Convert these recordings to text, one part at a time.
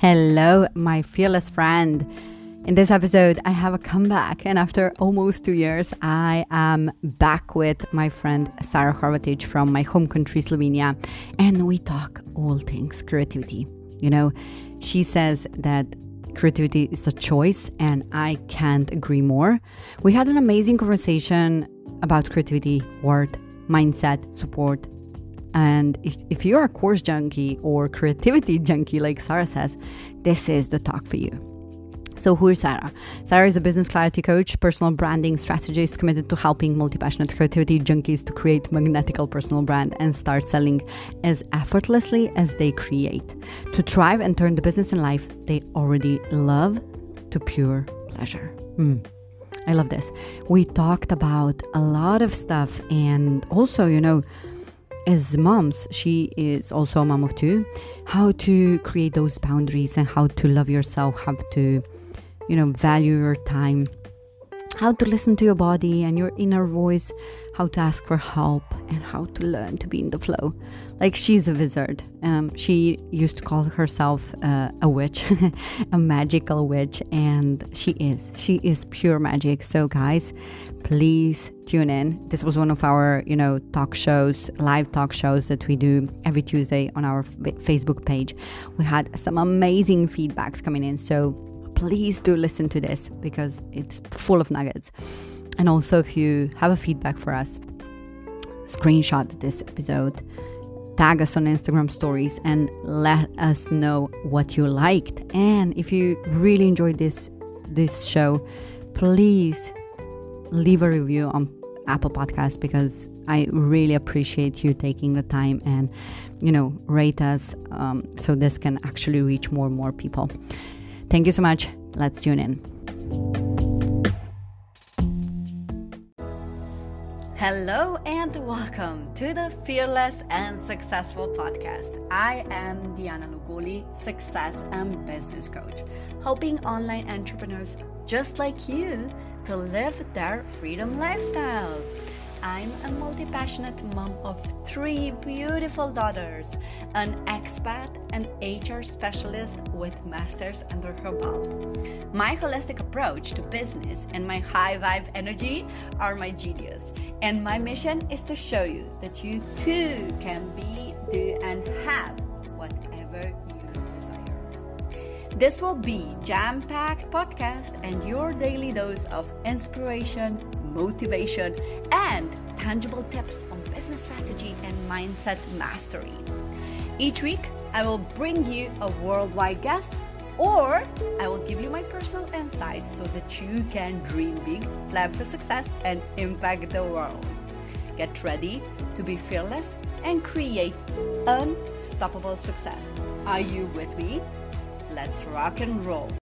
Hello, my fearless friend. In this episode, I have a comeback, and after almost two years, I am back with my friend Sara Hrovatic from my home country, Slovenia, and we talk all things creativity. You know, she says that creativity is a choice, and I can't agree more. We had an amazing conversation about creativity, word, mindset, support, and if, if you're a course junkie or creativity junkie, like Sara says, this is the talk for you. So, who is Sara? Sara is a business clarity coach, personal branding strategist committed to helping multi passionate creativity junkies to create magnetical personal brand and start selling as effortlessly as they create, to thrive and turn the business and life they already love to pure pleasure. Mm. I love this. We talked about a lot of stuff and also, you know, as moms, she is also a mom of two, how to create those boundaries and how to love yourself, how to, you know, value your time, how to listen to your body and your inner voice, how to ask for help, and how to learn to be in the flow. Like she's a wizard. Um, she used to call herself uh, a witch, a magical witch, and she is. She is pure magic. So, guys, please tune in. This was one of our, you know, talk shows, live talk shows that we do every Tuesday on our Facebook page. We had some amazing feedbacks coming in. So please do listen to this because it's full of nuggets. And also, if you have a feedback for us, screenshot this episode, tag us on Instagram stories, and let us know what you liked. And if you really enjoyed this this show, please leave a review on Apple Podcasts because I really appreciate you taking the time and, you know, rate us um, so this can actually reach more and more people. Thank you so much. Let's tune in. Hello and welcome to the Fearless and Successful podcast. I am Diana Lugoli, success and business coach, helping online entrepreneurs just like you to live their freedom lifestyle. I'm a multi passionate mom of three beautiful daughters, an expat, and HR specialist with masters under her belt. My holistic approach to business and my high vibe energy are my genius. And my mission is to show you that you too can be, do, and have whatever you desire. this will be jam-packed podcast and your daily dose of inspiration, motivation, and tangible tips on business strategy and mindset mastery. Each week, I will bring you a worldwide guest or I will give you my personal insight so that you can dream big, plan for success, and impact the world. Get ready to be fearless and create unstoppable success. Are you with me? Let's rock and roll.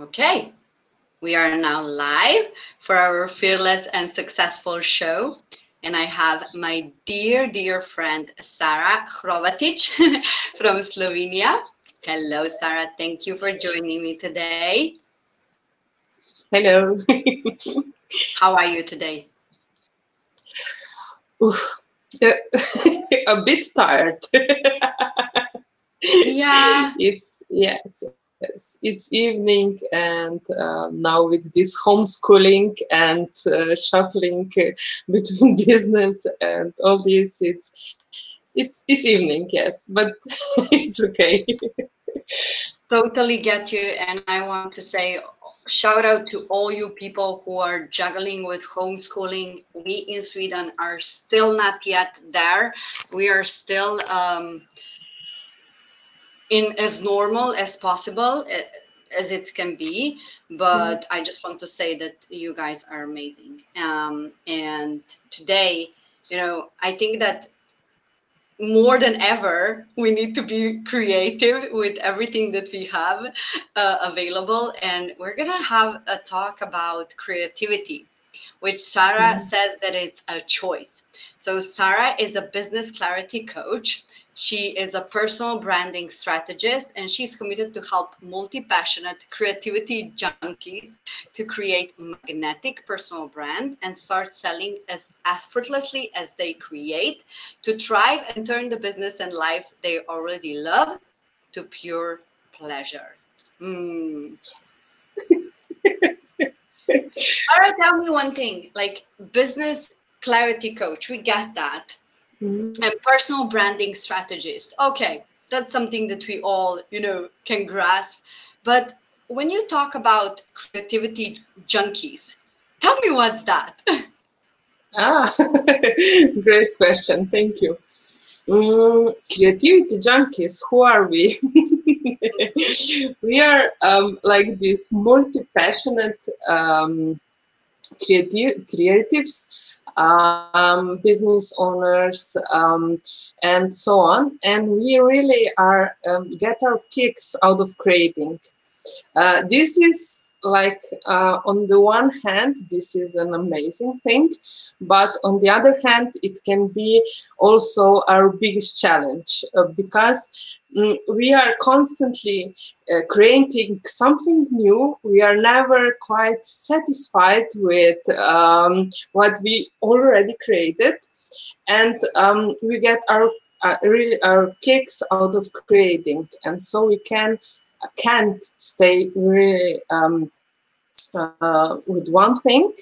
Okay, we are now live for our fearless and successful show. And I have my dear, dear friend Sara Hrovatic from Slovenia. Hello, Sara. Thank you for joining me today. Hello. How are you today? Oof, a bit tired. yeah. It's yes, It's evening, and uh, now with this homeschooling and uh, shuffling between business and all this, it's it's it's evening. Yes, but it's okay totally get you and i want to say shout out to all you people who are juggling with homeschooling we in sweden are still not yet there we are still um, in as normal as possible as it can be but mm-hmm. i just want to say that you guys are amazing um, and today you know i think that more than ever, we need to be creative with everything that we have uh, available. And we're to have a talk about creativity, which Sara mm-hmm. says that it's a choice. So, Sara is a business clarity coach. She is a personal branding strategist and she's committed to help multi passionate creativity junkies to create magnetic personal brand and start selling as effortlessly as they create to thrive and turn the business and life they already love to pure pleasure. Mm. Yes. All right, tell me one thing like business clarity coach, we get that mm-hmm. and personal branding strategist. Okay, that's something that we all, you know, can grasp. But when you talk about creativity junkies, tell me what's that? ah, great question. Thank you. Mm, creativity junkies, who are we? we are um, like these multi passionate um, creative, creatives um, business owners, um, and so on. And we really are um, get our kicks out of creating. Uh, this is like uh, on the one hand, this is an amazing thing, but on the other hand, it can be also our biggest challenge uh, because mm, we are constantly uh, creating something new. We are never quite satisfied with um, what we already created, and um, we get our uh, really our kicks out of creating, and so we can can't stay really um, uh, with one thing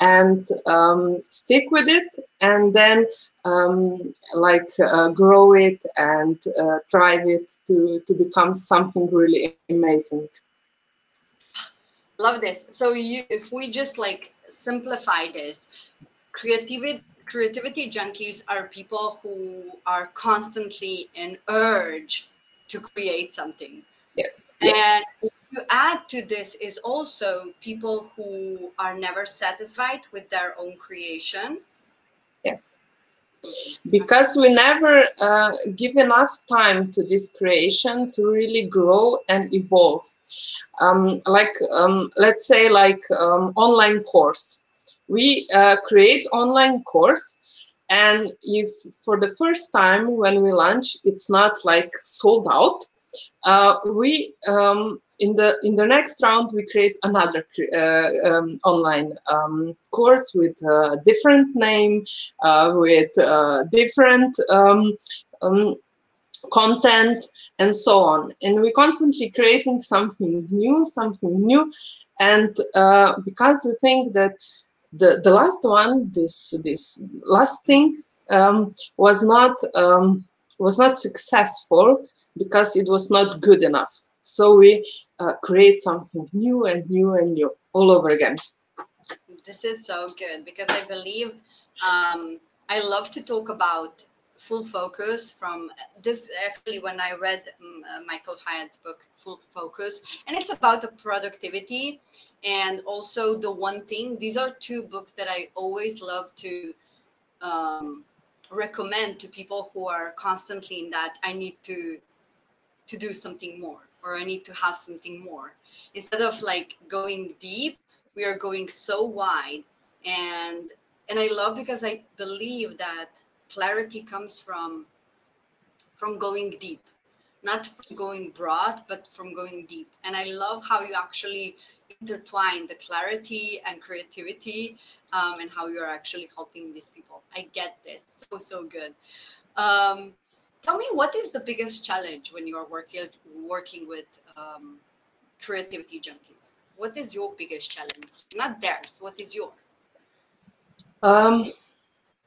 and um, stick with it and then um, like uh, grow it and uh, drive it to, to become something really amazing. Love this. So you, if we just like simplify this, creativity creativity junkies are people who are constantly in urge to create something. Yes. And yes. to add to this is also people who are never satisfied with their own creation. Yes because we never uh, give enough time to this creation to really grow and evolve um, like um, let's say like um, online course we uh, create online course and if for the first time when we launch it's not like sold out we um, in the in the next round we create another uh, um, online um, course with a different name uh, with uh, different um, um, content and so on. And we're constantly creating something new something new. And uh, because we think that the the last one this this last thing um, was not um, was not successful because it was not good enough so we uh, create something new and new and new all over again. This is so good because I believe um, I love to talk about full focus from this actually when i read um, uh, michael hyatt's book full focus and it's about the productivity and also the one thing these are two books that i always love to um, recommend to people who are constantly in that i need to to do something more or I need to have something more. Instead of like going deep, we are going so wide. And and I love because I believe that clarity comes from from going deep. Not from going broad but from going deep. And i love how you actually intertwine the clarity and creativity um, and how you're actually helping these people. I get this. So so good. Um, tell me what is the biggest challenge when you are working working with um, creativity junkies? What is your biggest challenge? Not theirs what is your? Um,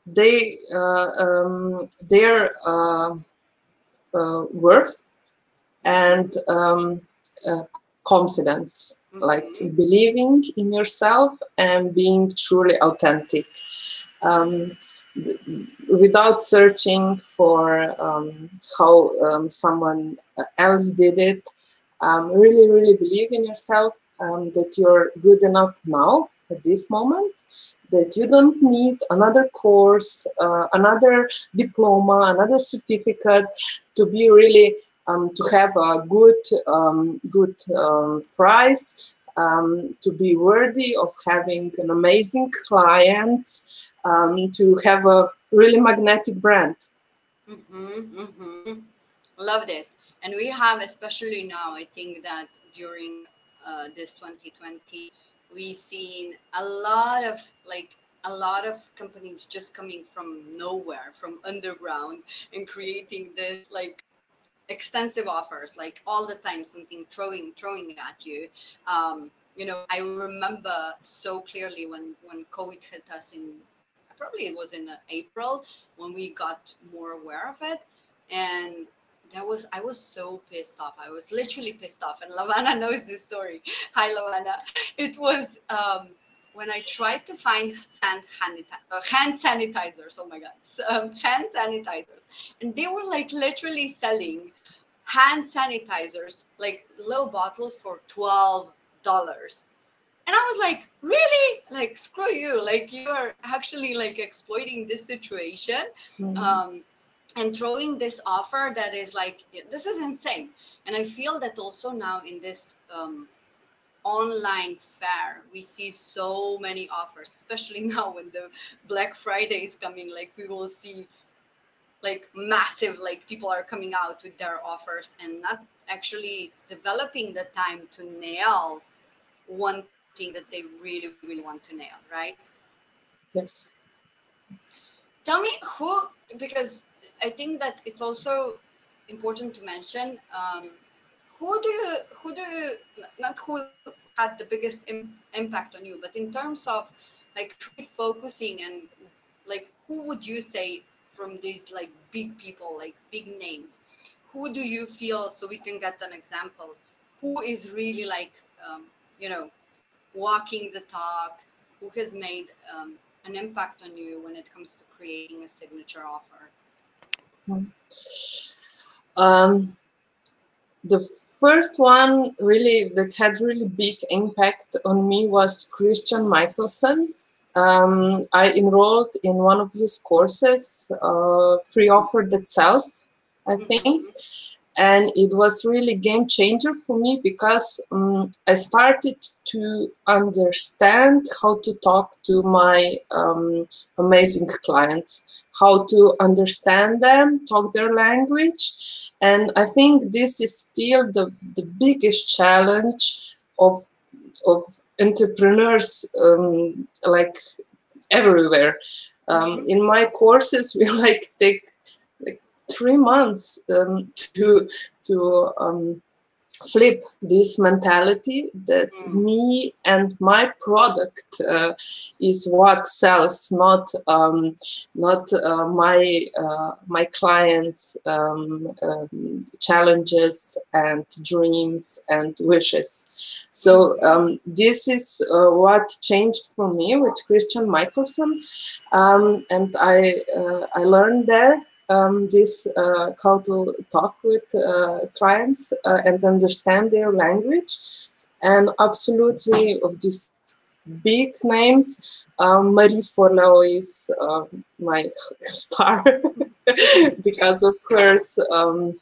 they uh, um, their uh, uh, worth and um, uh, confidence mm-hmm. like believing in yourself and being truly authentic. Um, without searching for um, how um, someone else did it. Um, really, really believe in yourself um, that you're good enough now at this moment, that you don't need another course, uh, another diploma, another certificate to be really um, to have a good um, good price, to be worthy of having an amazing client um, to have a really magnetic brand. Mm-hmm, mm-hmm. Love this. And we have, especially now, I think that during uh, this 2020, we've seen a lot of like a lot of companies just coming from nowhere, from underground, and creating this like extensive offers, like all the time, something throwing throwing at you. Um, you know, I remember so clearly when when COVID hit us in probably it was in April when we got more aware of it, and that was I was so pissed off. I was literally pissed off, and Lavana knows this story. Hi, Lavana. It was um, when I tried to find hand, hand, uh, hand sanitizers. Oh my god, um, hand sanitizers, and they were like literally selling hand sanitizers, like little bottle for twelve dollars. And I was like, really? Like, screw you! Like, you are actually like exploiting this situation. Mm-hmm. Um, and throwing this offer that is like this is insane and i feel that also now in this um, online sphere we see so many offers especially now when the black friday is coming like we will see like massive like people are coming out with their offers and not actually developing the time to nail one thing that they really really want to nail right yes tell me who because I think that it's also important to mention um, who do you, who do you, not who had the biggest Im- impact on you, but in terms of like focusing and like who would you say from these like big people, like big names, who do you feel so we can get an example? Who is really like um, you know walking the talk? Who has made um, an impact on you when it comes to creating a signature offer? Um, the first one really that had really big impact on me was Christian Mickelsen. Um, I enrolled in one of his courses, uh, free offer that sells, I think. Mm-hmm and it was really game changer for me because um, i started to understand how to talk to my um, amazing clients how to understand them talk their language and i think this is still the, the biggest challenge of of entrepreneurs um, like everywhere. Um, in my courses we like take three months um, to to um, flip this mentality that mm. me and my product uh, is what sells, not um, not uh, my uh, my clients' um, um, challenges and dreams and wishes. So um, this is uh, what changed for me with Christian Mickelsen, um, and I uh, I learned there um, this uh, how to talk with uh, clients uh, and understand their language. And absolutely of these big names um, marie forleo is uh, my star because of her um,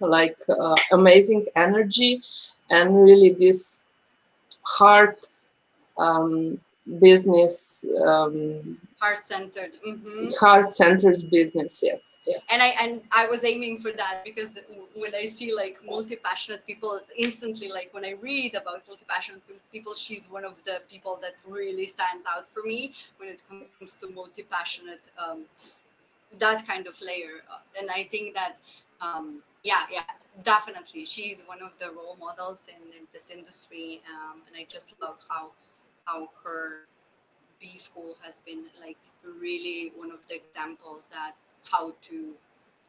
like uh, amazing energy and really this heart um, business um, heart-centered mm-hmm. heart-centered business yes yes and i and i was aiming for that because when i see like multi-passionate people instantly like when i read about multi-passionate people she's one of the people that really stands out for me when it comes to multi-passionate um, that kind of layer and i think that um, yeah yeah definitely she's one of the role models in, in this industry um, and i just love how how her B school has been like really one of the examples that how to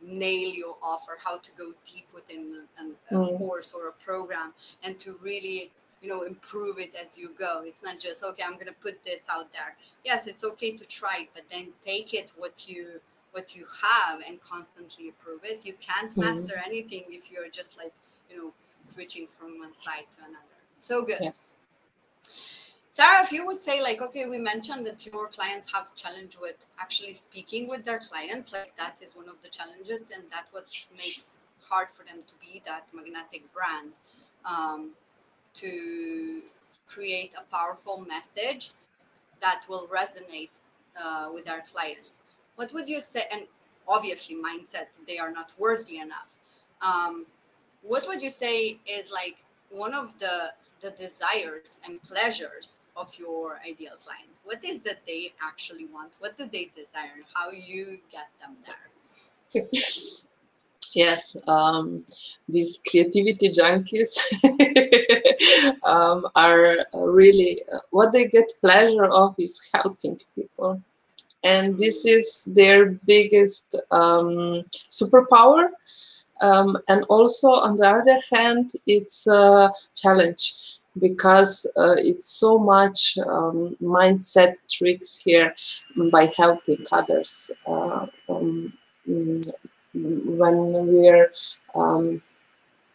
nail your offer, how to go deep within an, a mm. course or a program, and to really you know improve it as you go. It's not just okay, I'm gonna put this out there. Yes, it's okay to try it, but then take it what you what you have and constantly improve it. You can't mm. master anything if you're just like you know switching from one side to another. So good. Yes. Sara, if you would say like, okay, we mentioned that your clients have challenge with actually speaking with their clients, like that is one of the challenges, and that what makes hard for them to be that magnetic brand. Um, to create a powerful message that will resonate uh, with our clients. What would you say? And obviously mindset they are not worthy enough um, what would you say is like one of the the desires and pleasures of your ideal client. What is that they actually want? What do they desire? How you get them there? Yes um, these creativity junkies um, are really uh, what they get pleasure of is helping people. And this is their biggest um, superpower um, and also on the other hand it's a challenge because uh, it's so much um, mindset tricks here by helping others uh, um, mm, when we're um,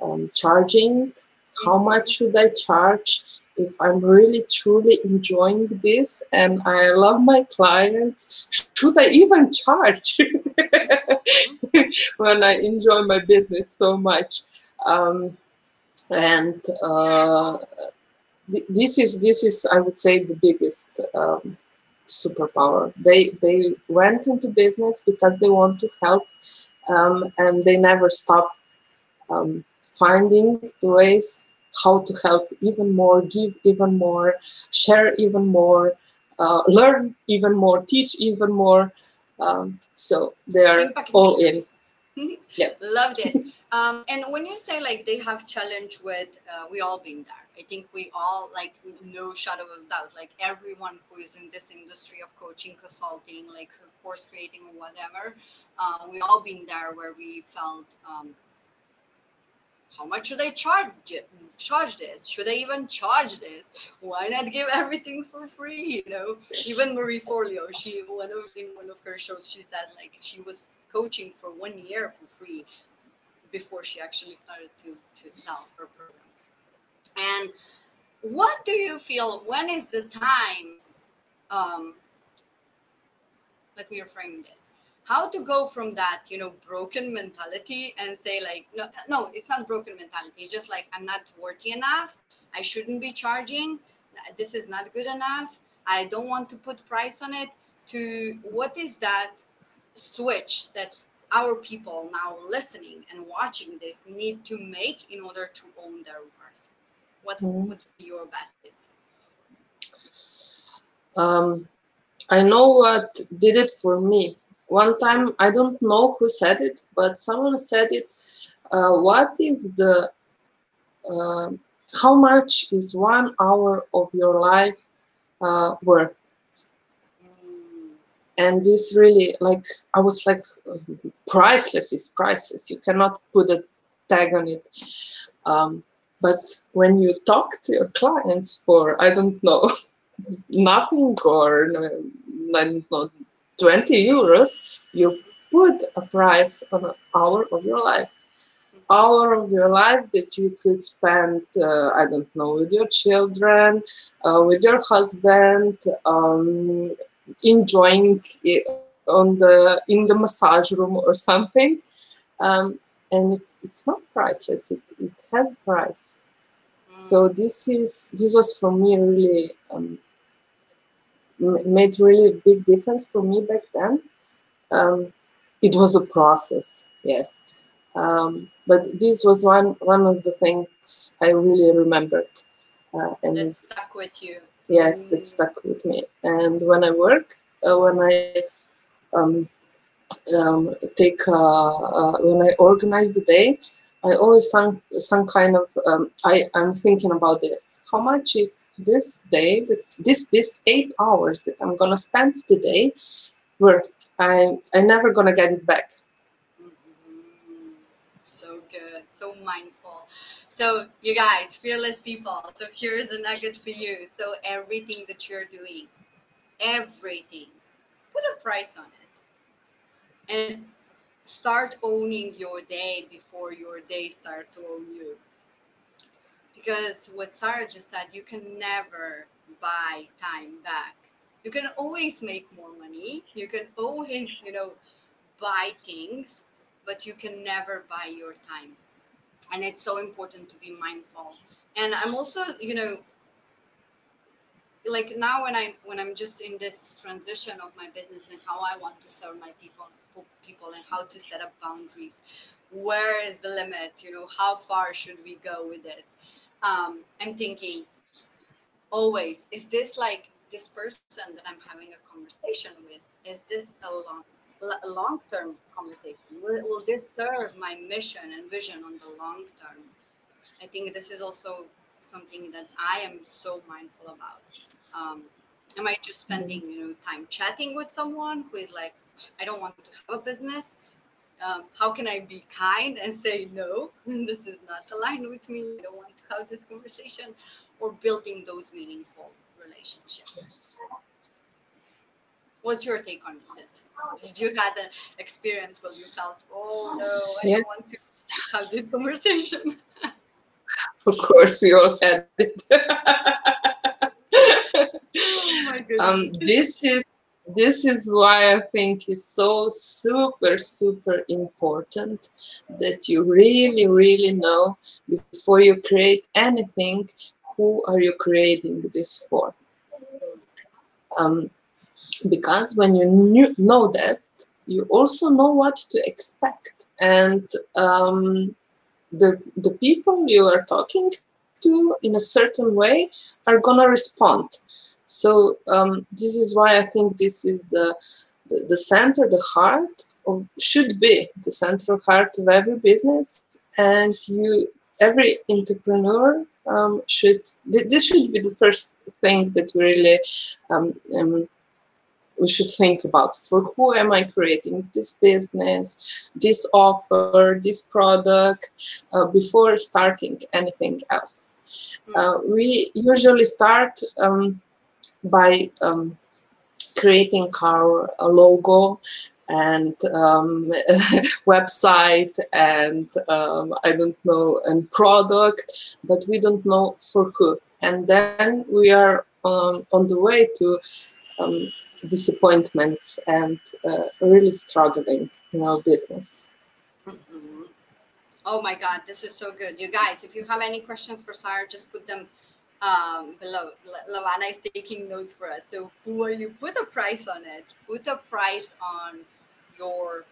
um, charging how much should i charge? If i'm really truly enjoying this and i love my clients should i even charge when i enjoy my business so much um, and uh, th- this is this is i would say the biggest um, superpower they they went into business because they want to help um, and they never stop um, finding the ways how to help even more, give even more, share even more, uh, learn even more, teach even more. Um, so they are all in. yes. Loved it. Um, and when you say like they have challenge with, uh, we all been there. I think we all like no shadow of doubt. Like everyone who is in this industry of coaching, consulting, like course creating or whatever, uh, we all been there where we felt um, how much should I charge charge this? Should I even charge this? Why not give everything for free? You know, even Marie Forleo, she one of in one of her shows, she said like she was coaching for one year for free before she actually started to to sell her programs. And what do you feel? When is the time? Um, let me reframe this how to go from that you know broken mentality and say like no no it's not broken mentality. It's just like i'm not worthy enough. I shouldn't be charging. This is not good enough. I don't want to put price on it. To what is that switch that our people now listening and watching this need to make in order to own their worth? What mm-hmm. would be your best? Is um, i know what did it for me one time i don't know who said it but someone said it uh, what is the uh, how much is one hour of your life uh, worth? And this really like i was like priceless is priceless you cannot put a tag on it. Um, but when you talk to your clients for i don't know nothing or know 20 euros, you put a price on an hour of your life. Hour of your life that you could spend, uh, I don't know, with your children, uh, with your husband, um, enjoying it on the in the massage room or something. Um, and it's it's not priceless. It, it has price. So mm. this is this was for me really um, made really a big difference for me back then. Um, it was a process, yes, um, but this was one one of the things I really remembered, uh, and that stuck with you. Yes, mm. that stuck with me. And when I work, uh, when I um, um take uh, uh, when I organize the day, I always some some kind of um, I I'm thinking about this. How much is this day that this this eight hours that I'm gonna spend today worth? I I never gonna get it back. Mm-hmm. So good, so mindful. So you guys, fearless people. So here's a nugget for you. So everything that you're doing, everything, put a price on it, and start owning your day before your day start to own you. Because what sara just said you can never buy time back. You can always make more money. You can always you know buy things but you can never buy your time. And it's so important to be mindful. And i'm also you know like now when i when i'm just in this transition of my business and how i want to serve my people people and how to set up boundaries. Where is the limit? You know how far should we go with this um, i'm thinking always is this like this person that i'm having a conversation with is this a long a long-term conversation? Will, will this serve my mission and vision on the long term? I think this is also something that I am so mindful about. Um, am I just spending you know time chatting with someone who is like, I don't want to have a business? Um, how can I be kind and say no? this is not aligned with me. I don't want to have this conversation, or building those meaningful relationships. What's your take on this? Did you had an experience where you felt, oh no, I yes. don't want to have this conversation? of course, we all had it. um, this is this is why I think it's so super super important that you really really know before you create anything who are you creating this for. Um, because when you knew, know that, you also know what to expect, and um, the, the people you are talking to in a certain way are gonna respond. So um, this is why I think this is the, the, the center, the heart, of, should be the central heart of every business. And you, every entrepreneur um, should, this should be the first thing that we really um, um, we should think about for who am I creating this business, this offer, this product uh, before starting anything else. Hmm. Uh, we usually start um, by um, creating our logo and um, website and um, I don't know and product, but we don't know for who. And then we are um, on the way to um, disappointments and uh, really struggling in our business. Mm-hmm. Oh my God, this is so good. You guys, if you have any questions for Sara, just put them um, below. Lavana is taking notes for us. So when you put a price on it, put a price on your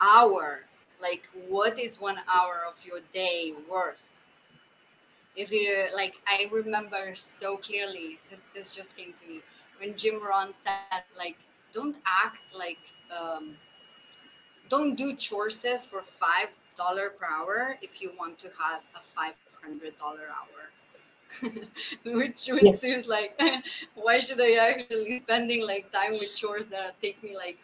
hour. Like, what is one hour of your day worth? If you like, I remember so clearly. This this just came to me when Jim Rohn said, like, don't act like, um, don't do chores for five dollar per hour if you want to have a five hundred dollar hour. which which yes. is like, why should I actually spending like time with chores that take me like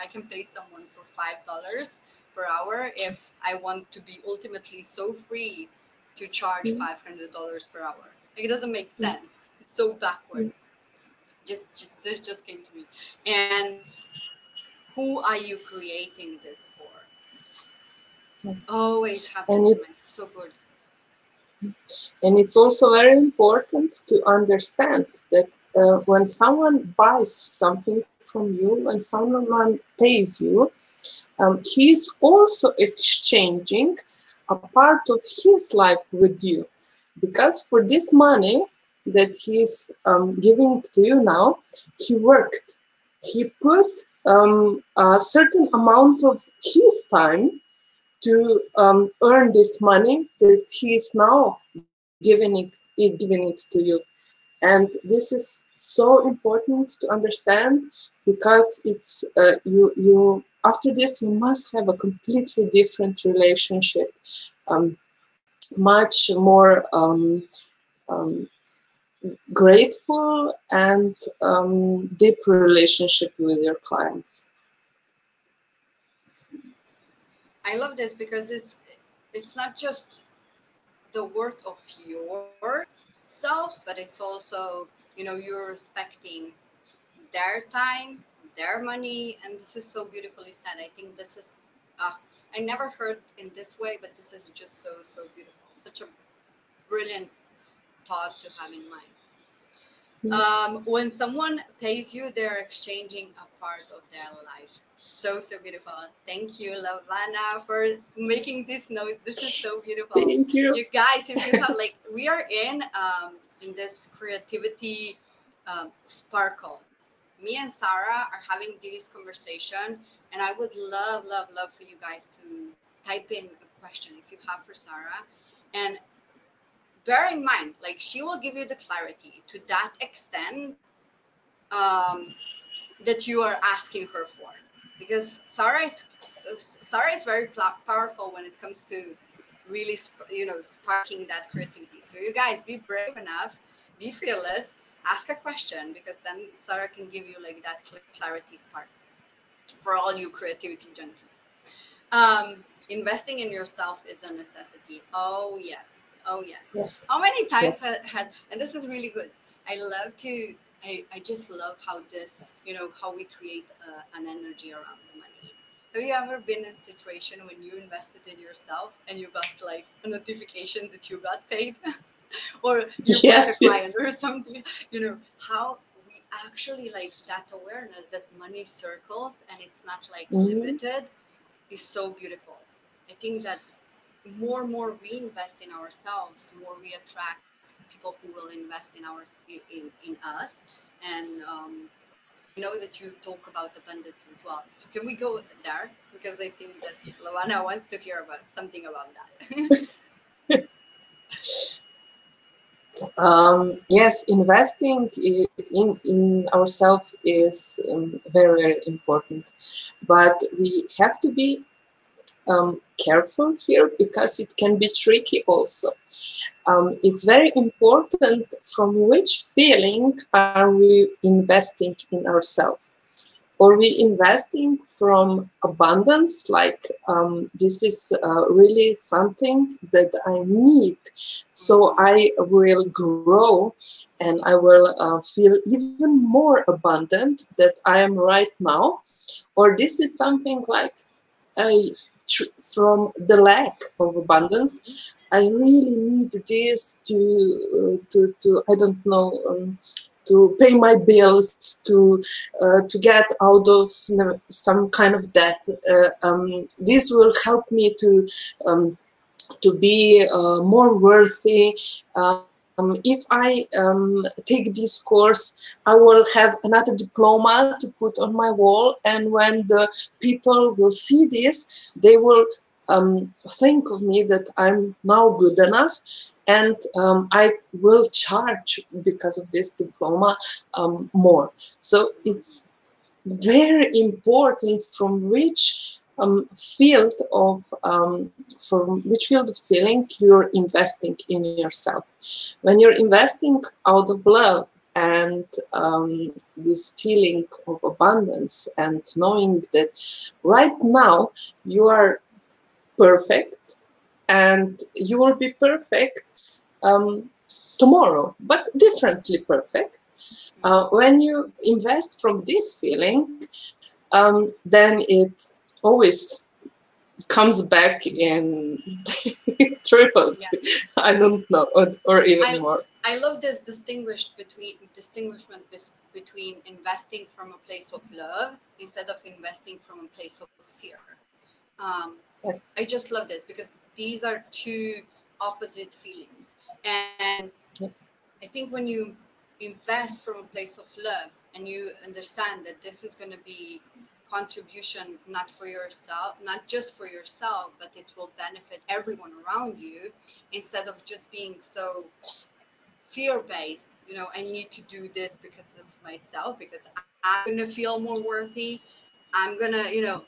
I can pay someone for five dollars per hour if I want to be ultimately so free to charge mm-hmm. five hundred dollars per hour. Like, it doesn't make mm-hmm. sense. It's so backwards. Just, just this just came to me. And who are you creating this for? Yes. Always have and it's so good. And it's also very important to understand that uh, when someone buys something from you, when someone pays you, um, he's also exchanging a part of his life with you. Because for this money, that he's um, giving to you now, he worked. He put um, a certain amount of his time to um, earn this money that he is now giving it, giving it to you. And this is so important to understand because it's uh, you you after this you must have a completely different relationship, um, much more um, um, grateful and um, deep relationship with your clients. I love this because it's it's not just the worth of yourself, but it's also you know you're respecting their time, their money, and this is so beautifully said. I think this is uh, I never heard in this way, but this is just so so beautiful. Such a brilliant thought to have in mind. Um, when someone pays you, they're exchanging a part of their life. So, so beautiful. Thank you, Lavana, for making this note. This is so beautiful. Thank you. You guys, if you have like, we are in um, in this creativity um, sparkle. Me and Sara are having this conversation, and I would love, love, love for you guys to type in a question if you have for Sara. And bear in mind, like she will give you the clarity to that extent um, that you are asking her for. Because Sara is Sara is very powerful when it comes to really you know sparking that creativity. So you guys be brave enough, be fearless, ask a question because then Sara can give you like that clarity spark for all you creativity junkies. Um, investing in yourself is a necessity. Oh yes, oh yes. Yes. How many times Yes. had, had and this is really good. I love to. I, I just love how this, you know, how we create uh, an energy around the money. Have you ever been in a situation when you invested in yourself and you got like a notification that you got paid? or you Yes, yes. or something? You know, how we actually like that awareness that money circles and it's not like Mhm. limited is so beautiful. I think that more and more we invest in ourselves, more we attract people who will invest in our in, in us. And um, I know that you talk about abundance as well. So can we go there? Because I think that Yes. Lawana wants to hear about something about that. Um, yes, investing in in ourselves is um, very very important, but we have to be um, careful here because it can be tricky also. Um, it's very important from which feeling are we investing in ourselves. Are we investing from abundance, like um, this is uh, really something that I need, so I will grow and I will uh, feel even more abundant that I am right now? Or this is something like I, from the lack of abundance, I really need this to, uh, to, to I don't know, um, to pay my bills, to uh, to get out of you know, some kind of debt. Uh, um, this will help me to um, to be uh, more worthy. Um, if I um, take this course, I will have another diploma to put on my wall, and when the people will see this, they will um, think of me that I'm now good enough, and um, I will charge because of this diploma um, more. So it's very important from which um, field of um, from which field of feeling you're investing in yourself. When you're investing out of love and um, this feeling of abundance and knowing that right now you are perfect and you will be perfect um, tomorrow, but differently perfect. Uh, when you invest from this feeling, um, then it always comes back in tripled. Yeah. I don't know, or, or even I- more. I love this distinguished between distinguishment between investing from a place of love instead of investing from a place of fear. Um, Yes. I just love this because these are two opposite feelings. And Yes. I think when you invest from a place of love and you understand that this is going to be contribution not for yourself, not just for yourself, but it will benefit everyone around you instead of just being so fear based. You know, I need to do this because of myself, because I'm going to feel more worthy. I'm going to, you know,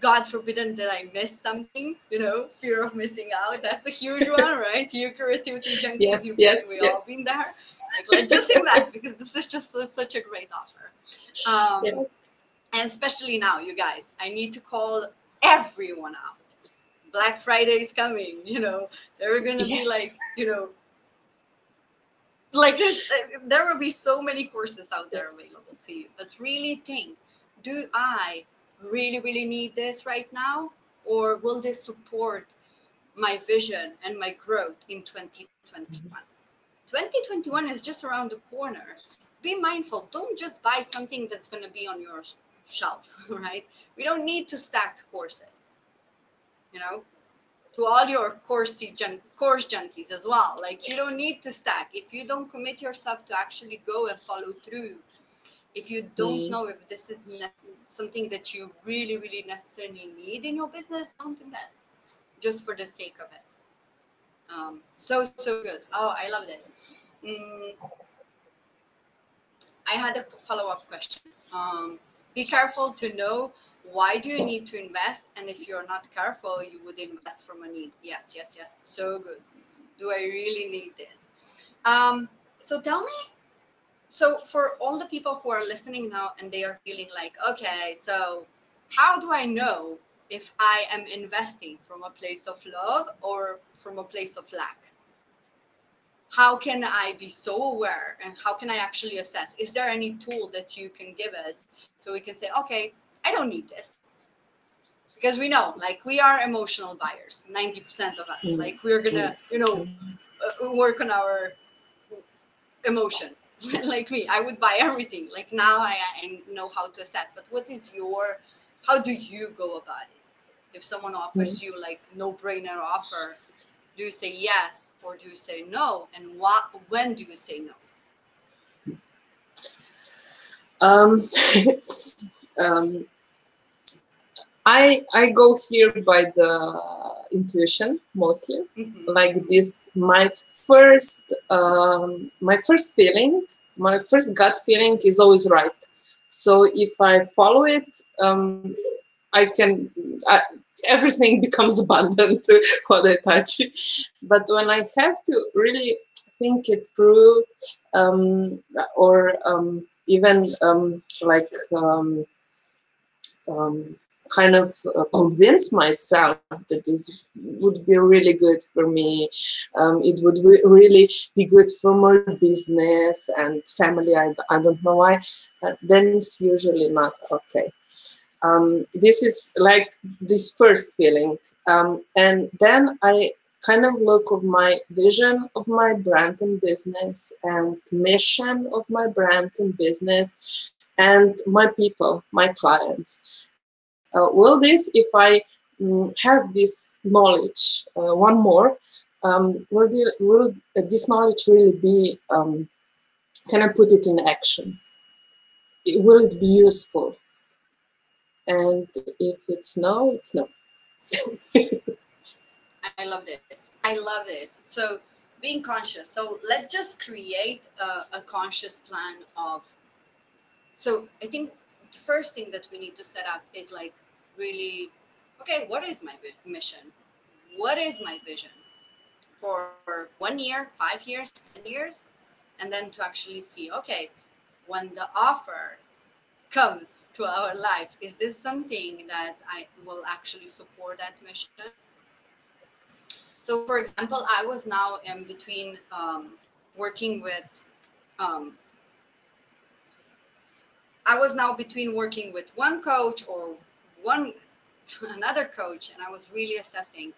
God forbidden that I miss something, you know, fear of missing out. That's a huge one, right? You creativity junkies, Yes, you yes, we yes. all been there. Like, let's just invest because this is just so- such a great offer. Um, Yes. And especially now, you guys, I need to call everyone out. Black Friday is coming, you know, there are going to be like, you know, like this, there will be so many courses out there Yes. available to you. But really think do I really, really need this right now? Or will this support my vision and my growth in 2021? 2021 mm-hmm. is just around the corner. Be mindful. Don't just buy something that's going to be on your shelf, right? We don't need to stack courses. You know, to all your course gen- course junkies as well. Like you don't need to stack. If you don't commit yourself to actually go and follow through, if you don't mm. know if this is something that you really, really necessarily need in your business, don't invest just for the sake of it. Um, so so good. Oh, I love this. Mm, I had a follow up question. Um, be careful to know why do you need to invest, and if you're not careful, you would invest from a need. Yes, yes, yes. So good. Do I really need this? Um, so tell me. So for all the people who are listening now and they are feeling like, okay, so how do I know if I am investing from a place of love or from a place of lack? How can I be so aware and how can I actually assess? Is there any tool that you can give us so we can say, okay, I don't need this? Because we know, like, we are emotional buyers, 90% of us. Mm. Like, we're gonna, you know, uh, work on our emotion. like me, I would buy everything. Like, now I, I know how to assess. But what is your, how do you go about it? if someone offers you like no brainer offer do you say yes or do you say no and what when do you say no um, um, I I go here by the intuition mostly. Mm-hmm. Like this, my first um, my first feeling, my first gut feeling is always right. So if I follow it, um, I can I, everything becomes abundant what I touch. But when I have to really think it through, um, or um, even um, like um, um, kind of uh, convince myself that this would be really good for me. Um, it would re- really be good for my business and family. I, I don't know why. Uh, then it's usually not okay um, this is like this first feeling. Um, and then i kind of look of my vision of my brand and business and mission of my brand and business and my people my clients. Uh, will this if i mm, have this knowledge uh, one more um, will, the, will this knowledge really be um, can i put it in action? Will it be useful and if it's no, it's no. I love this. I love this. So being conscious. So let's just create a, a conscious plan of. So I think the first thing that we need to set up is like really, okay, what is my mission? What is my vision for one year, five years, ten years, and then to actually see, okay, when the offer comes to our life? Is this something that i will actually support that mission? So for example i was now in between um, working with um, i was now between working with one coach or one another coach and i was really assessing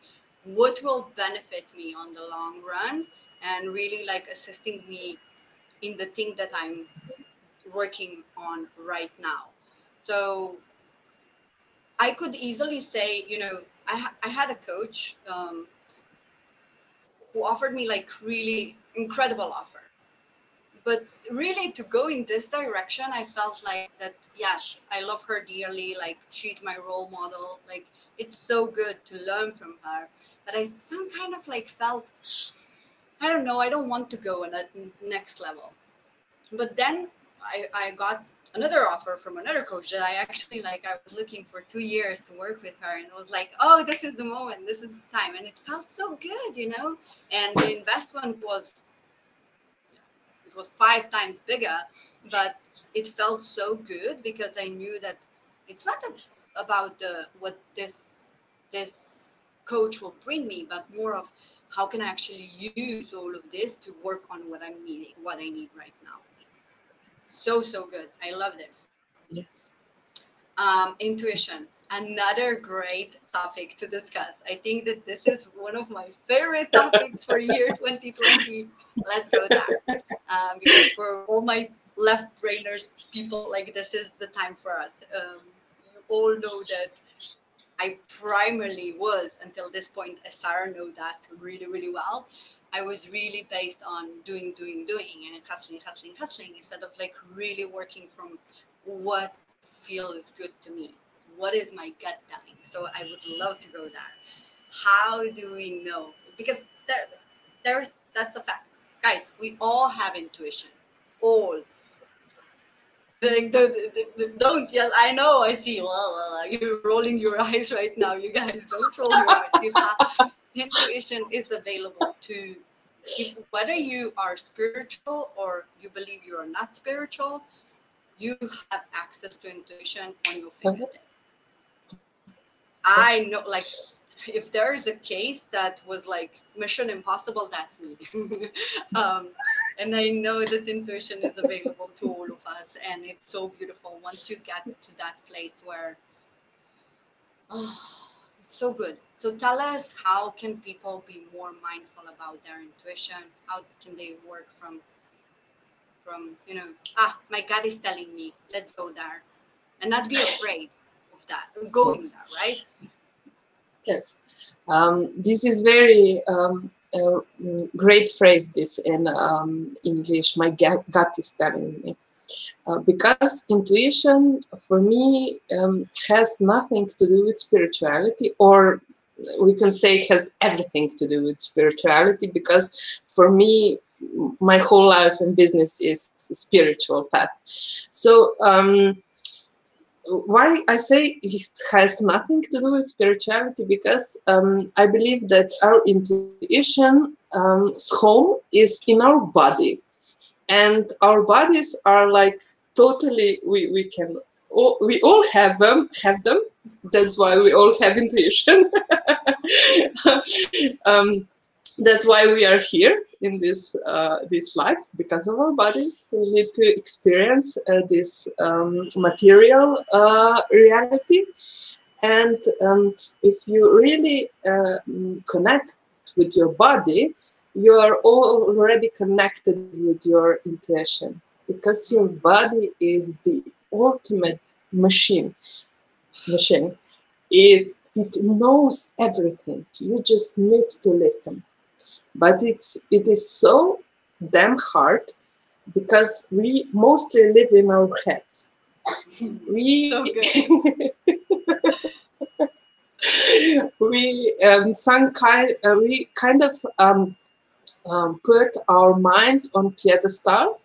what will benefit me on the long run and really like assisting me in the thing that i'm working on right now. So I could easily say, you know, I, ha- I had a coach um, who offered me like really incredible offer. But really, to go in this direction, I felt like that. Yes, I love her dearly. Like she's my role model. Like it's so good to learn from her. But I still kind of like felt, I don't know. I don't want to go on that next level. But then I, I got another offer from another coach that I actually like I was looking for two years to work with her and it was like, oh, this is the moment, this is the time. And it felt so good, you know? And the investment was it was five times bigger, but it felt so good because I knew that it's not about the what this this coach will bring me, but more of how can I actually use all of this to work on what I'm needing, what I need right now so so good i love this yes um, intuition another great topic to discuss. I think that this is one of my favorite topics for year 2020. Let's go there. Um, because for all my left brainers people, like this is the time for us. Um, you all know that I primarily was until this point, as Sara know that really, really well. I was really based on doing, doing, doing, and hustling, hustling, hustling, instead of like really working from what feels good to me. What is my gut telling? So I would love to go there. How do we know? Because there, there, that's a fact, guys. We all have intuition, all. Don't yell. I know. I see. You're rolling your eyes right now. You guys don't roll your eyes. You have, intuition is available to whether you are spiritual or you believe you are not spiritual you have access to intuition on your fingertip. I know like if there is a case that was like mission impossible that's me. Um, and i know that intuition is available to all of us and it's so beautiful once you get to that place where oh it's so good. So tell us how can people be more mindful about their intuition? How can they work from from you know ah my gut is telling me let's go there and not be afraid of that going there right? Yes. Um, this is very um, a great phrase this in um, english my gut, gut is telling me. Uh, because intuition for me um, has nothing to do with spirituality or we can say has everything to do with spirituality because for me my whole life and business is spiritual path. So um, why I say it has nothing to do with spirituality because um, I believe that our intuition um, home is in our body. And our bodies are like totally we, we can all, we all have them have them that's why we all have intuition. Um, that's why we are here in this uh, this life because of our bodies. We need to experience uh, this um, material uh, reality. And um, if you really uh, connect with your body you are already connected with your intuition because your body is the ultimate machine machine it it knows everything. You just need to listen. But it's it is so damn hard because we mostly live in our heads. We we um, some kind uh, we kind of um, um, put our mind on pedestal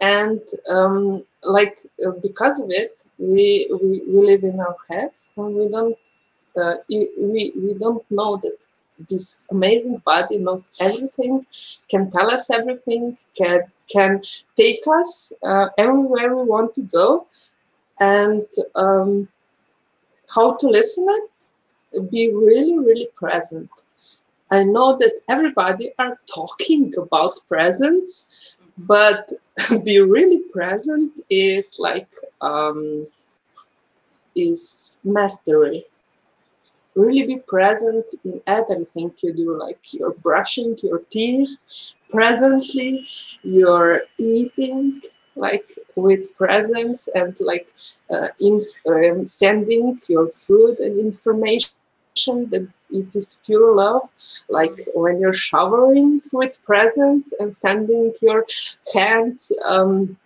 and um, like uh, because of it we, we we live in our heads and we don't uh, we, we don't know that this amazing body knows everything can tell us everything can can take us uh, everywhere we want to go. And um, how to listen it? Be really really present. I know that everybody are talking about presence, but be really present is like um, is mastery. Really be present in everything you do, like you're brushing your teeth presently, you're eating like with presence and like uh, in, um, sending your food and information that it is pure love like when you're showering with presence and sending your hands um,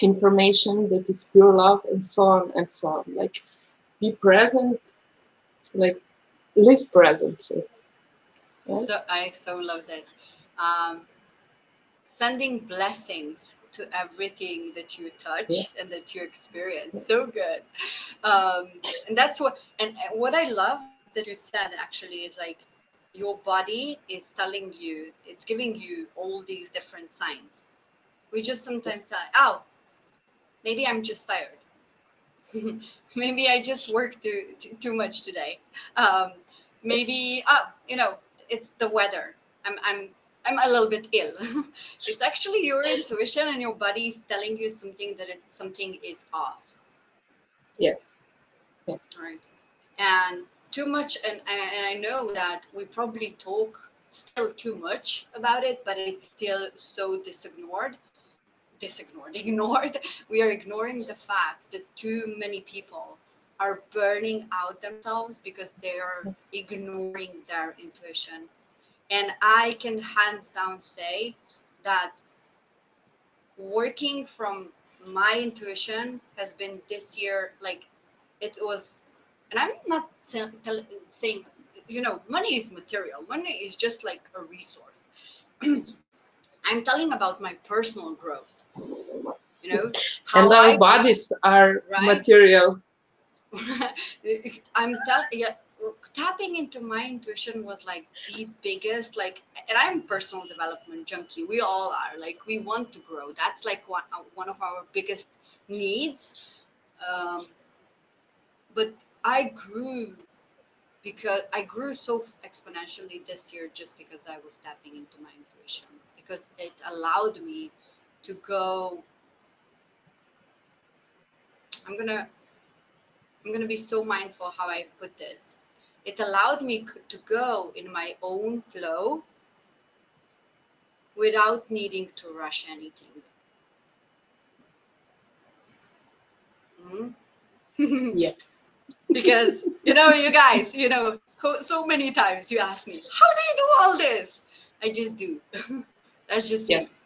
information that is pure love and so on and so on like be present like live presently yes? so i so love this um, sending blessings to everything that you touch yes. and that you experience. So good. Um, and that's what, and what I love that you said actually is like your body is telling you, it's giving you all these different signs. We just sometimes yes. say, oh, maybe I'm just tired. maybe I just worked too, too, too much today. Um, maybe, oh, you know, it's the weather. I'm, I'm, I'm a little bit ill. it's actually your intuition and your body is telling you something that it's something is off. Yes. Yes. Right. and too much and, and i know that we probably talk still too much about it but it's still so disignored disignored ignored. We are ignoring the fact that too many people are burning out themselves because they are ignoring their intuition. And i can hands down say that working from my intuition has been this year like it was and i'm not saying you know money is material. Money is just like a resource. I'm telling about my personal growth. You know and our I, bodies are right? material. I'm telling yeah tapping into my intuition was like the biggest like and i'm personal development junkie. We all are. Like we want to grow. That's like one, uh, one of our biggest needs. Um, but i grew because i grew so exponentially this year just because i was tapping into my intuition because it allowed me to go i'm gonna i'm gonna be so mindful how i put this it allowed me to go in my own flow without needing to rush anything. Mm-hmm. Yes. because, you know, you guys, you know, so many times you ask me, how do you do all this? I just do. that's just yes.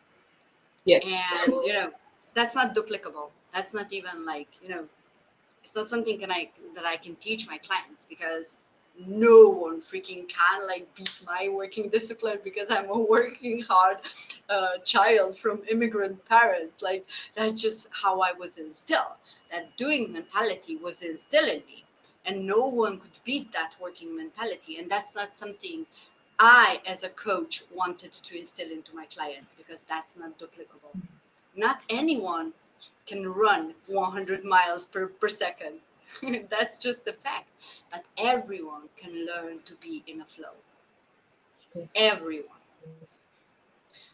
Me. Yes. And, you know, that's not duplicable. That's not even like, you know, it's not something can I that I can teach my clients because no one freaking can like beat my working discipline because I'm a working hard uh, child from immigrant parents. Like that's just how I was instilled. That doing mentality was instilled in me, and no one could beat that working mentality. And that's not something I, as a coach, wanted to instill into my clients because that's not duplicable. Not anyone can run 100 miles per, per second That's just the fact. But everyone can learn to be in a flow. Yes. Everyone. Yes.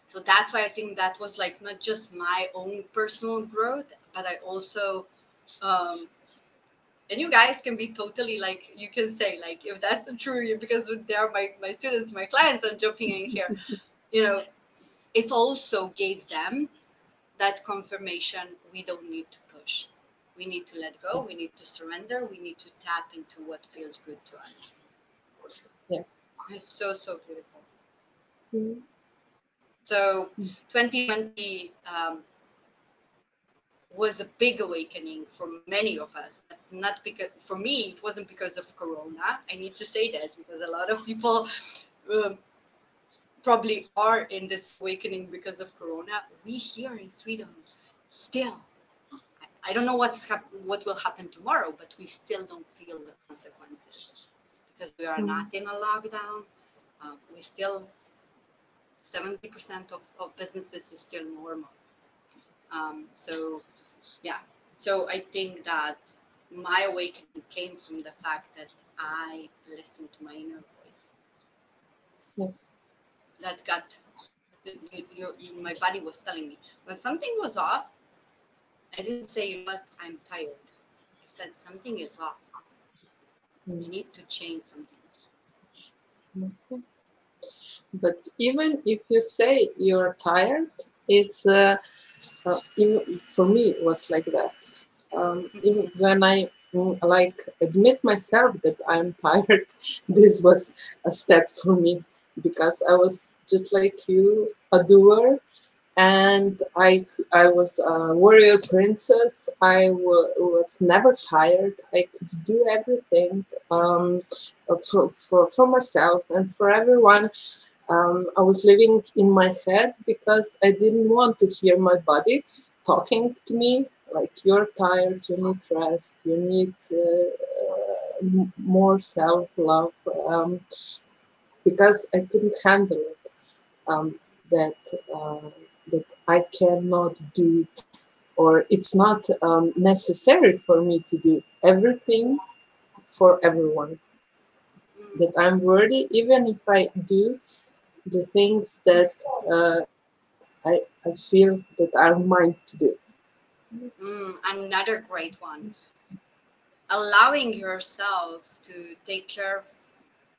So that's why I think that was like not just my own personal growth, but I also, um, and you guys can be totally like, you can say, like, if that's true, because they are my, my students, my clients are jumping in here, you know, it also gave them that confirmation we don't need to push we need to let go. Yes. We need to surrender. We need to tap into what feels good to us. Yes. It's so, so beautiful. Mm-hmm. So 2020 um, was a big awakening for many of us, but not because for me, it wasn't because of Corona. I need to say that because a lot of people um, probably are in this awakening because of Corona. We here in Sweden still I don't know what's hap- what will happen tomorrow, but we still don't feel the consequences because we are mm not in a lockdown. Uh, we still 70% of, of businesses is still normal. Um, so yeah, so I think that my awakening came from the fact that I listened to my inner voice. Yes. That got you my body was telling me when something was off I didn't say, you know what, I'm tired. I said something is off. We need to change something. Okay. But even if you say you're tired, it's uh, uh, even for me it was like that. Um, even when I like admit myself that I'm tired, this was a step for me because I was just like you, a doer, and I, I was a warrior princess. I was never tired. I could do everything um, for, for, for myself and for everyone. Um, I was living in my head because I didn't want to hear my body talking to me like you're tired, you need rest, you need uh, more self love um, because I couldn't handle it. Um, that uh, that I cannot do, or it's not um, necessary for me to do everything for everyone. That I'm worthy, even if I do the things that uh, I, I feel that are mine to do. Mm, another great one. allowing yourself to take care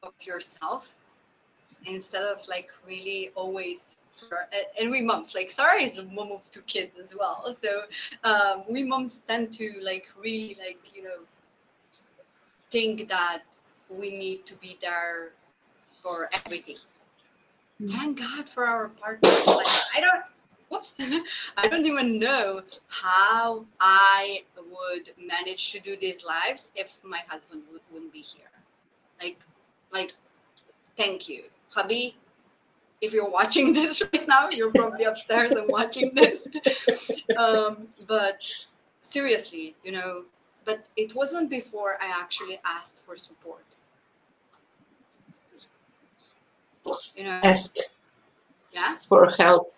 of yourself instead of like really always and we moms like Sara is a mom of two kids as well. So um, we moms tend to like really like you know think that we need to be there for everything. Mm-hmm. thank god for our partners. Like i don't whoops i don't even know how i would manage to do these lives if my husband would, wouldn't be here. Like like thank you. Hubby if you're watching this right now, you're probably upstairs and watching this. Um, but seriously, you know, but it wasn't before I actually asked for support. You know, ask yeah? for help.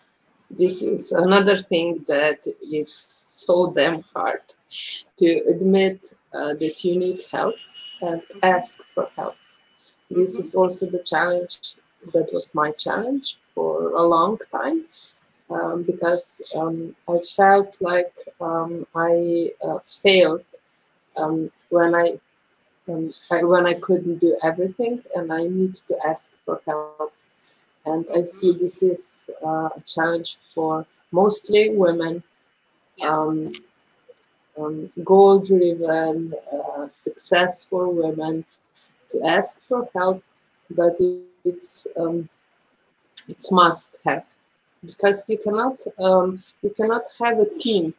This is another thing that it's so damn hard to admit uh, that you need help and ask for help. This mm-hmm. is also the challenge that was my challenge for a long time um, because um, I felt like um, I uh, failed um, when I, um, I, when I couldn't do everything and I need to ask for help. And I see this is uh, a challenge for mostly women, um, goal-driven, uh, successful women to ask for help, but it, it's um, it's must have. Because you cannot um, you cannot have a team.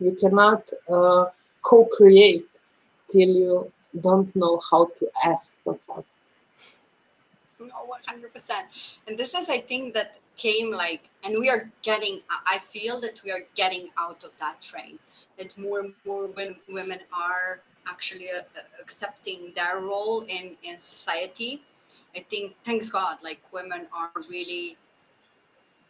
You cannot uh, co-create till you don't know how to ask for help. No 100% and this is i think that came like and we are getting i feel that we are getting out of that train. That more and more women are actually uh, accepting their role in in society I think, thanks God, like women are really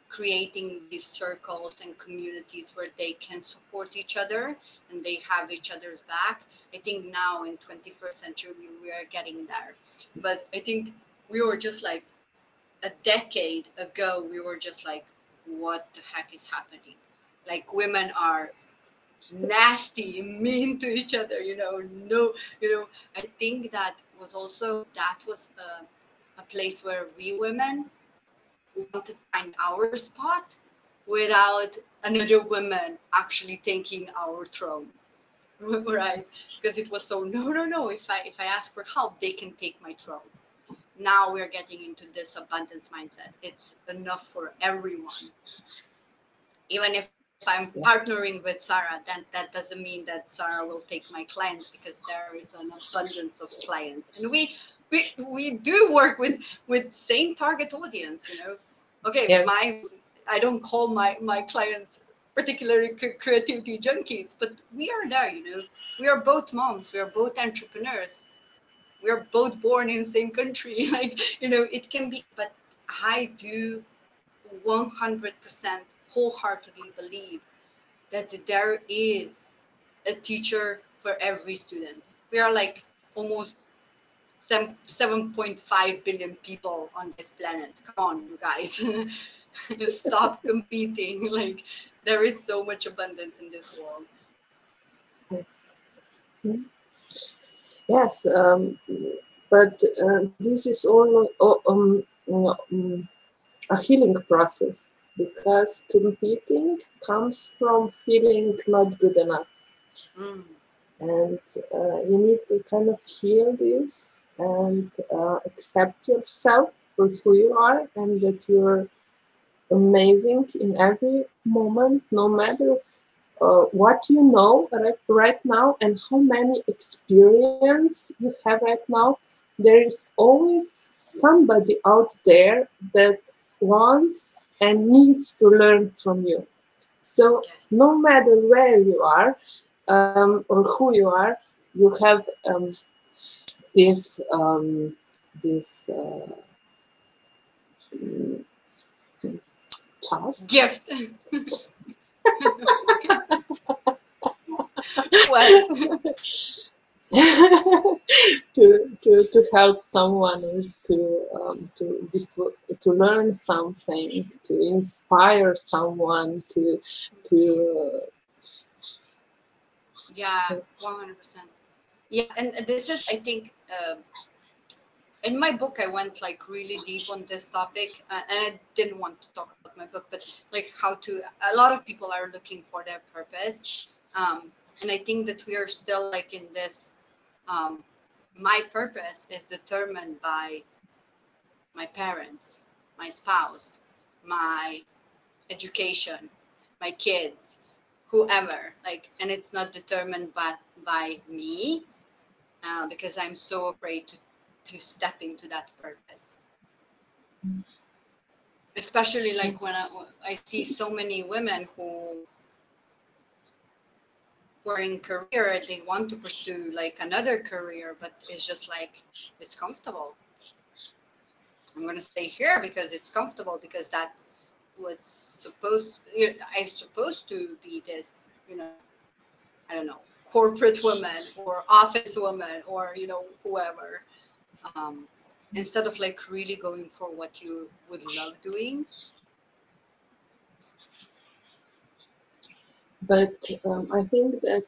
creating these circles and communities where they can support each other and they have each other's back. I think now in 21st century we are getting there. But I think we were just like a decade ago, we were just like, what the heck is happening? Like women are nasty, mean to each other, you know, no, you know, I think that was also, that was uh, a place where we women want to find our spot without another woman actually taking our throne. Right. Because it was so no no no if i if i ask for help they can take my throne. Now we're getting into this abundance mindset. It's enough for everyone. Even if I'm yes. partnering with Sara, then that doesn't mean that Sara will take my clients because there is an abundance of clients. And we we we do work with with same target audience you know? Okay yes. my i don't call my my clients particularly creativity junkies but we are there you know? We are both moms we are both entrepreneurs. We are both born in the same country like you know it can be but i do 100% wholeheartedly believe that there is a teacher for every student. We are like almost 7.5 billion people on this planet. Come on, you guys. Stop competing. Like, there is so much abundance in this world. Yes. Yes, um, but uh, this is all um, um, a healing process because competing comes from feeling not good enough. Mm. And uh, you need to kind of heal this and uh, accept yourself for who you are and that you're amazing in every moment, no matter uh, what you know right, right now and how many experience you have right now. There is always somebody out there that wants and needs to learn from you. So no matter where you are um, or who you are, you have um, this um, this uh, task gift. to, to, to help someone to um, to to to learn something to inspire someone to to yeah 100% yeah and this is i think uh, in my book i went like really deep on this topic uh, and i didn't want to talk about my book but like how to a lot of people are looking for their purpose um, and i think that we are still like in this um, my purpose is determined by my parents my spouse my education my kids whoever like and it's not determined by by me uh, because i'm so afraid to to step into that purpose. Especially like when I, I see so many women who were in career they want to pursue like another career but it's just like it's comfortable. I'm going to stay here because it's comfortable because that's what's supposed you know, i'm supposed to be this you know i don't know corporate woman or office woman or you know whoever um, instead of like really going for what you would love doing. But um, i think that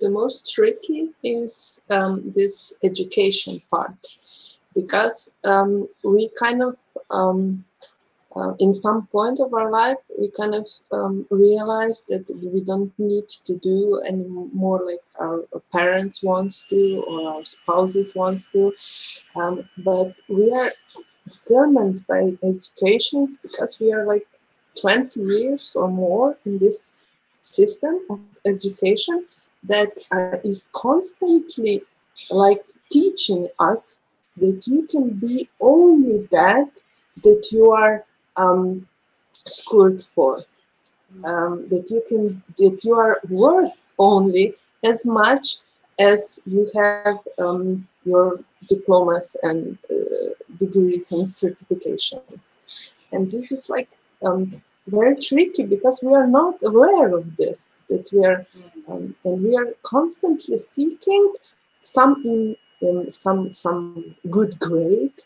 the most tricky is um, this education part because um, we kind of um, uh, in some point of our life we kind of um, realize that we don't need to do any more like our, parents wants to or our spouses wants to. Um, but we are determined by educations because we are like 20 years or more in this system of education that uh, is constantly like teaching us that you can be only that that you are um, schooled for. Um, that you can that you are worth only as much as you have um, your diplomas and uh, degrees and certifications. And this is like um, very tricky because we are not aware of this. That we are um, and we are constantly seeking some in, in some some good grade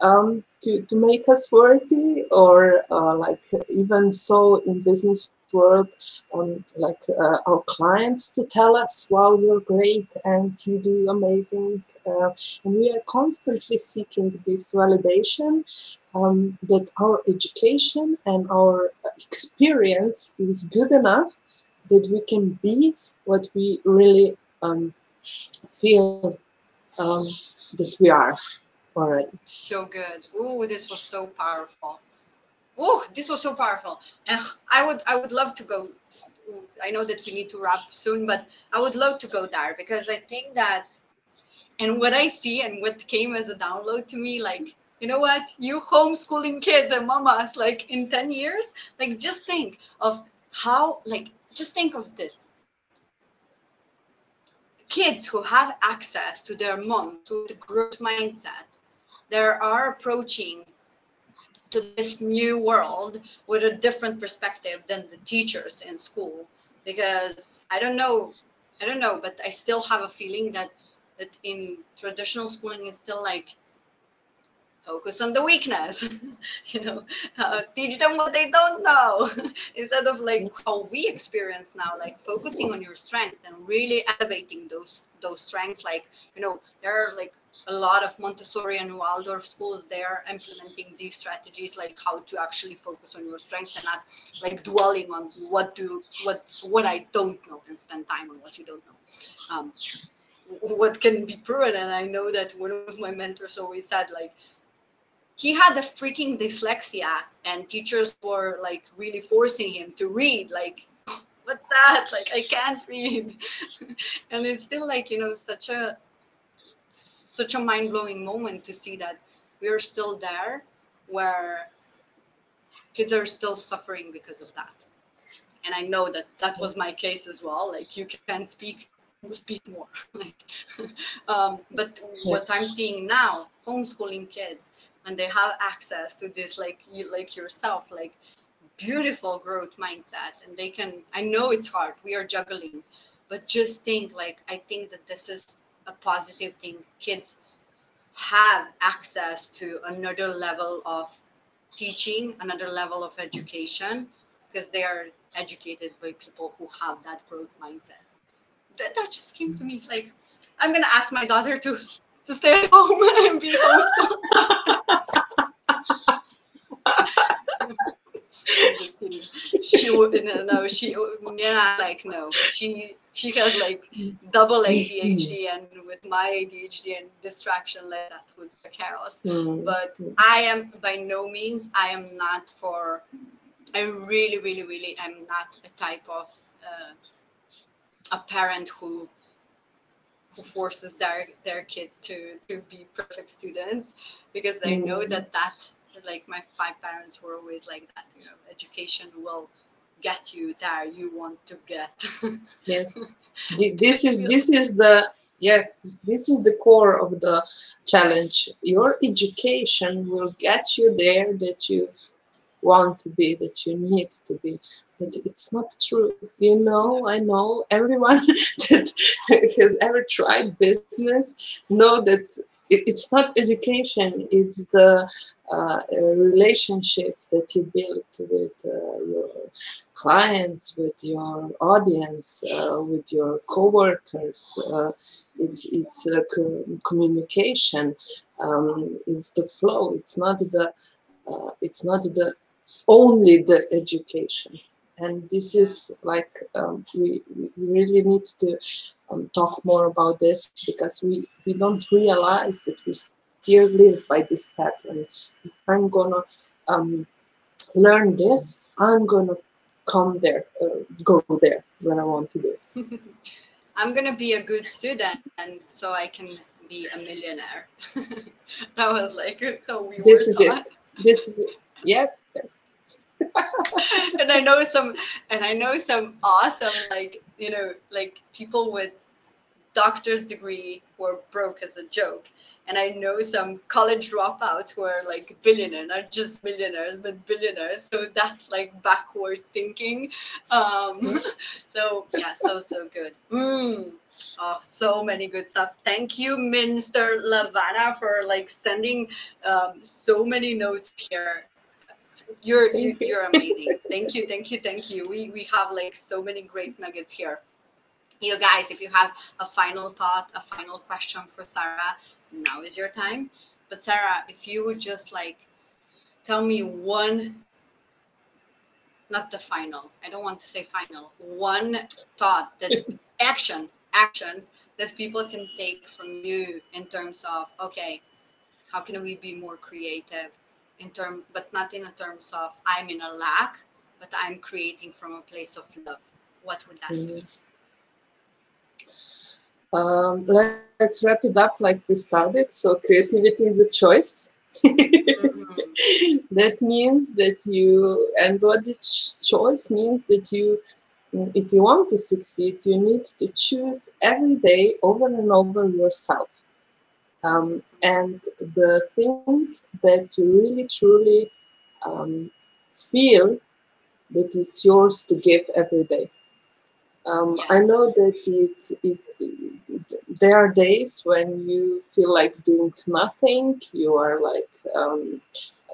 um, to, to make us worthy or uh, like even so in business world um, like uh, our clients to tell us wow you're great and you do amazing uh, and we are constantly seeking this validation um, that our education and our experience is good enough that we can be what we really um, feel um, that we are already. So good. Oh, this was so powerful. Oh, this was so powerful. And I would I would love to go. I know that we need to wrap soon, but I would love to go there because I think that and what I see and what came as a download to me, like, you know what, you homeschooling kids and mamas, like in 10 years, like just think of how, like, just think of this. Kids who have access to their mom, to the growth mindset, they are approaching to this new world with a different perspective than the teachers in school. Because i don't know i don't know but i still have a feeling that that in traditional schooling is still like focus on the weakness you know? Uh, teach them what they don't know instead of like how we experience now like focusing on your strengths and really elevating those those strengths like you know there are like a lot of montessori and waldorf schools they are implementing these strategies like how to actually focus on your strengths and not like dwelling on what do what what i don't know and spend time on what you don't know. Um, what can be proven and i know that one of my mentors always said like he had a freaking dyslexia and teachers were like really forcing him to read like what's that? Like i can't read. And it's still like you know such a such a mind-blowing moment to see that we're still there where kids are still suffering because of that. And i know that that was my case as well like you can't speak speak more. Um, but what i'm seeing now homeschooling kids and they have access to this like you like yourself like beautiful growth mindset and they can i know it's hard we are juggling but just think like i think that this is a positive thing kids have access to another level of teaching another level of education because they are educated by people who have that growth mindset that, that just came to me. Like, I'm gonna ask my daughter to to stay at home and be home. She would no, no she yeah like no she she has like double ADHD and with my ADHD and distraction like that with the carols Mm. but I am by no means I am not for I really really really I'm not a type of uh, a parent who who forces their their kids to to be perfect students because I know Mm. that that like my five parents were always like that you know education will get you there you want to get. Yes. This is this is the yeah this is the core of the challenge. Your education will get you there that you want to be that you need to be. But it's not true. You know i know everyone that has ever tried business know that it- it's not education it's the uh, relationship that you build with uh, your clients, with your audience, uh, with your coworkers. Uh, it's it's co- communication. Um, it's the flow. It's not the uh, it's not the only the education. And this is like um, we, we really need to um, talk more about this because we, we don't realize that we still live by this pattern. If I'm gonna um, learn this, I'm gonna come there, uh, go there when I want to do it. I'm gonna be a good student and so I can be a millionaire that was like how we This is it. This is it. Yes, yes. And I know some and I know some awesome like you know like people with doctor's degree who are broke as a joke. And I know some college dropouts who are like billionaire not just millionaires but billionaires. So that's like backwards thinking. Um so yeah so so good. Mm. oh so many good stuff. Thank you minister lavana for like sending um, so many notes here you're you, you. you're amazing. thank you, thank you, thank you. We we have like so many great nuggets here. You guys, if you have a final thought, a final question for Sara, now is your time. But Sara, if you would just like tell me one not the final. I don't want to say final. One thought that action, action that people can take from you in terms of okay, how can we be more creative in term but not in a terms of I'm in a lack, but I'm creating from a place of love. What would that be? Um, let's wrap it up like we started. So creativity is a choice. Mhm. that means that you and what the choice means that you if you want to succeed you need to choose every day over and over yourself um, and the thing that you really truly um, feel that is yours to give every day um, I know that it, it, there are days when you feel like doing nothing. You are like um,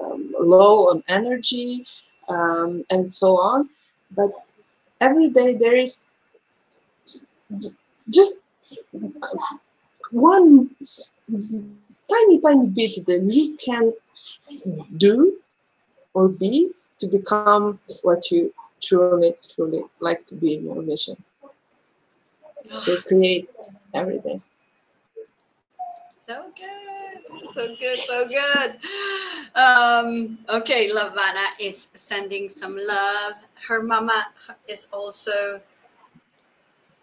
um, low on energy um, and so on. But every day there is just one tiny, tiny bit that you can do or be to become what you truly, truly like to be in your vision. So create everything. So good, so good, so good. Um, okay, Lavana is sending some love. Her mama is also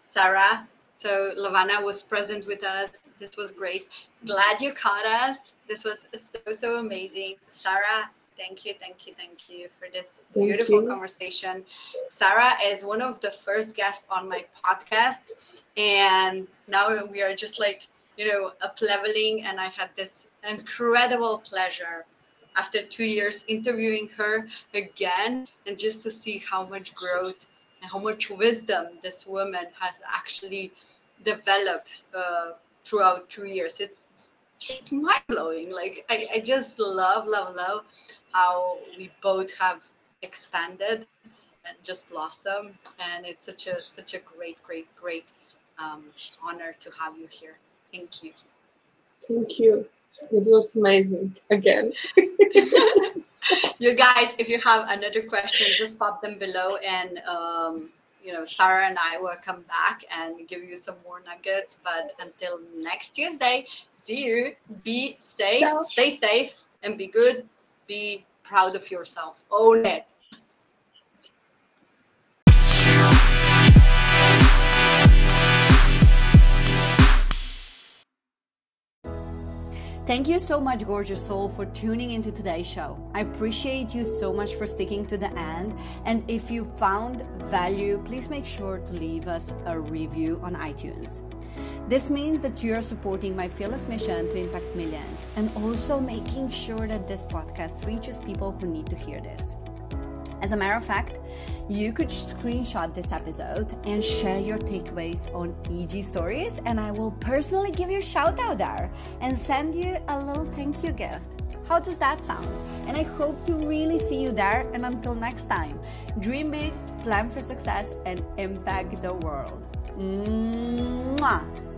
Sarah. So Lavana was present with us. This was great. Glad you caught us. This was so so amazing. Sara, thank you, thank you, thank you for this Thank beautiful you. conversation. Sara is one of the first guests on my podcast, and now we are just like you know up leveling. And I had this incredible pleasure after two years interviewing her again, and just to see how much growth and how much wisdom this woman has actually developed uh, throughout two years. It's it's mind blowing. Like I, I just love, love, love how we both have expanded and just blossomed. And it's such a such a great, great, great um, honored to have you here. Thank you. Thank you. It was amazing again. you guys, if you have another question, just pop them below and um, you know, Sara and I will come back and give you some more nuggets. But until next Tuesday, see you. Be safe, stay safe, and be good. Be proud of yourself. Own it. Thank you so much, gorgeous soul, for tuning into today's show. I appreciate you so much for sticking to the end. And if you found value, please make sure to leave us a review on iTunes. This means that you are supporting my fearless mission to impact millions and also making sure that this podcast reaches people who need to hear this. As a matter of fact, you could screenshot this episode and share your takeaways on IG stories, and I will personally give you a shout out there and send you a little thank you gift. How does that sound? And I hope to really see you there. And until next time, dream big, plan for success, and impact the world. Mwah!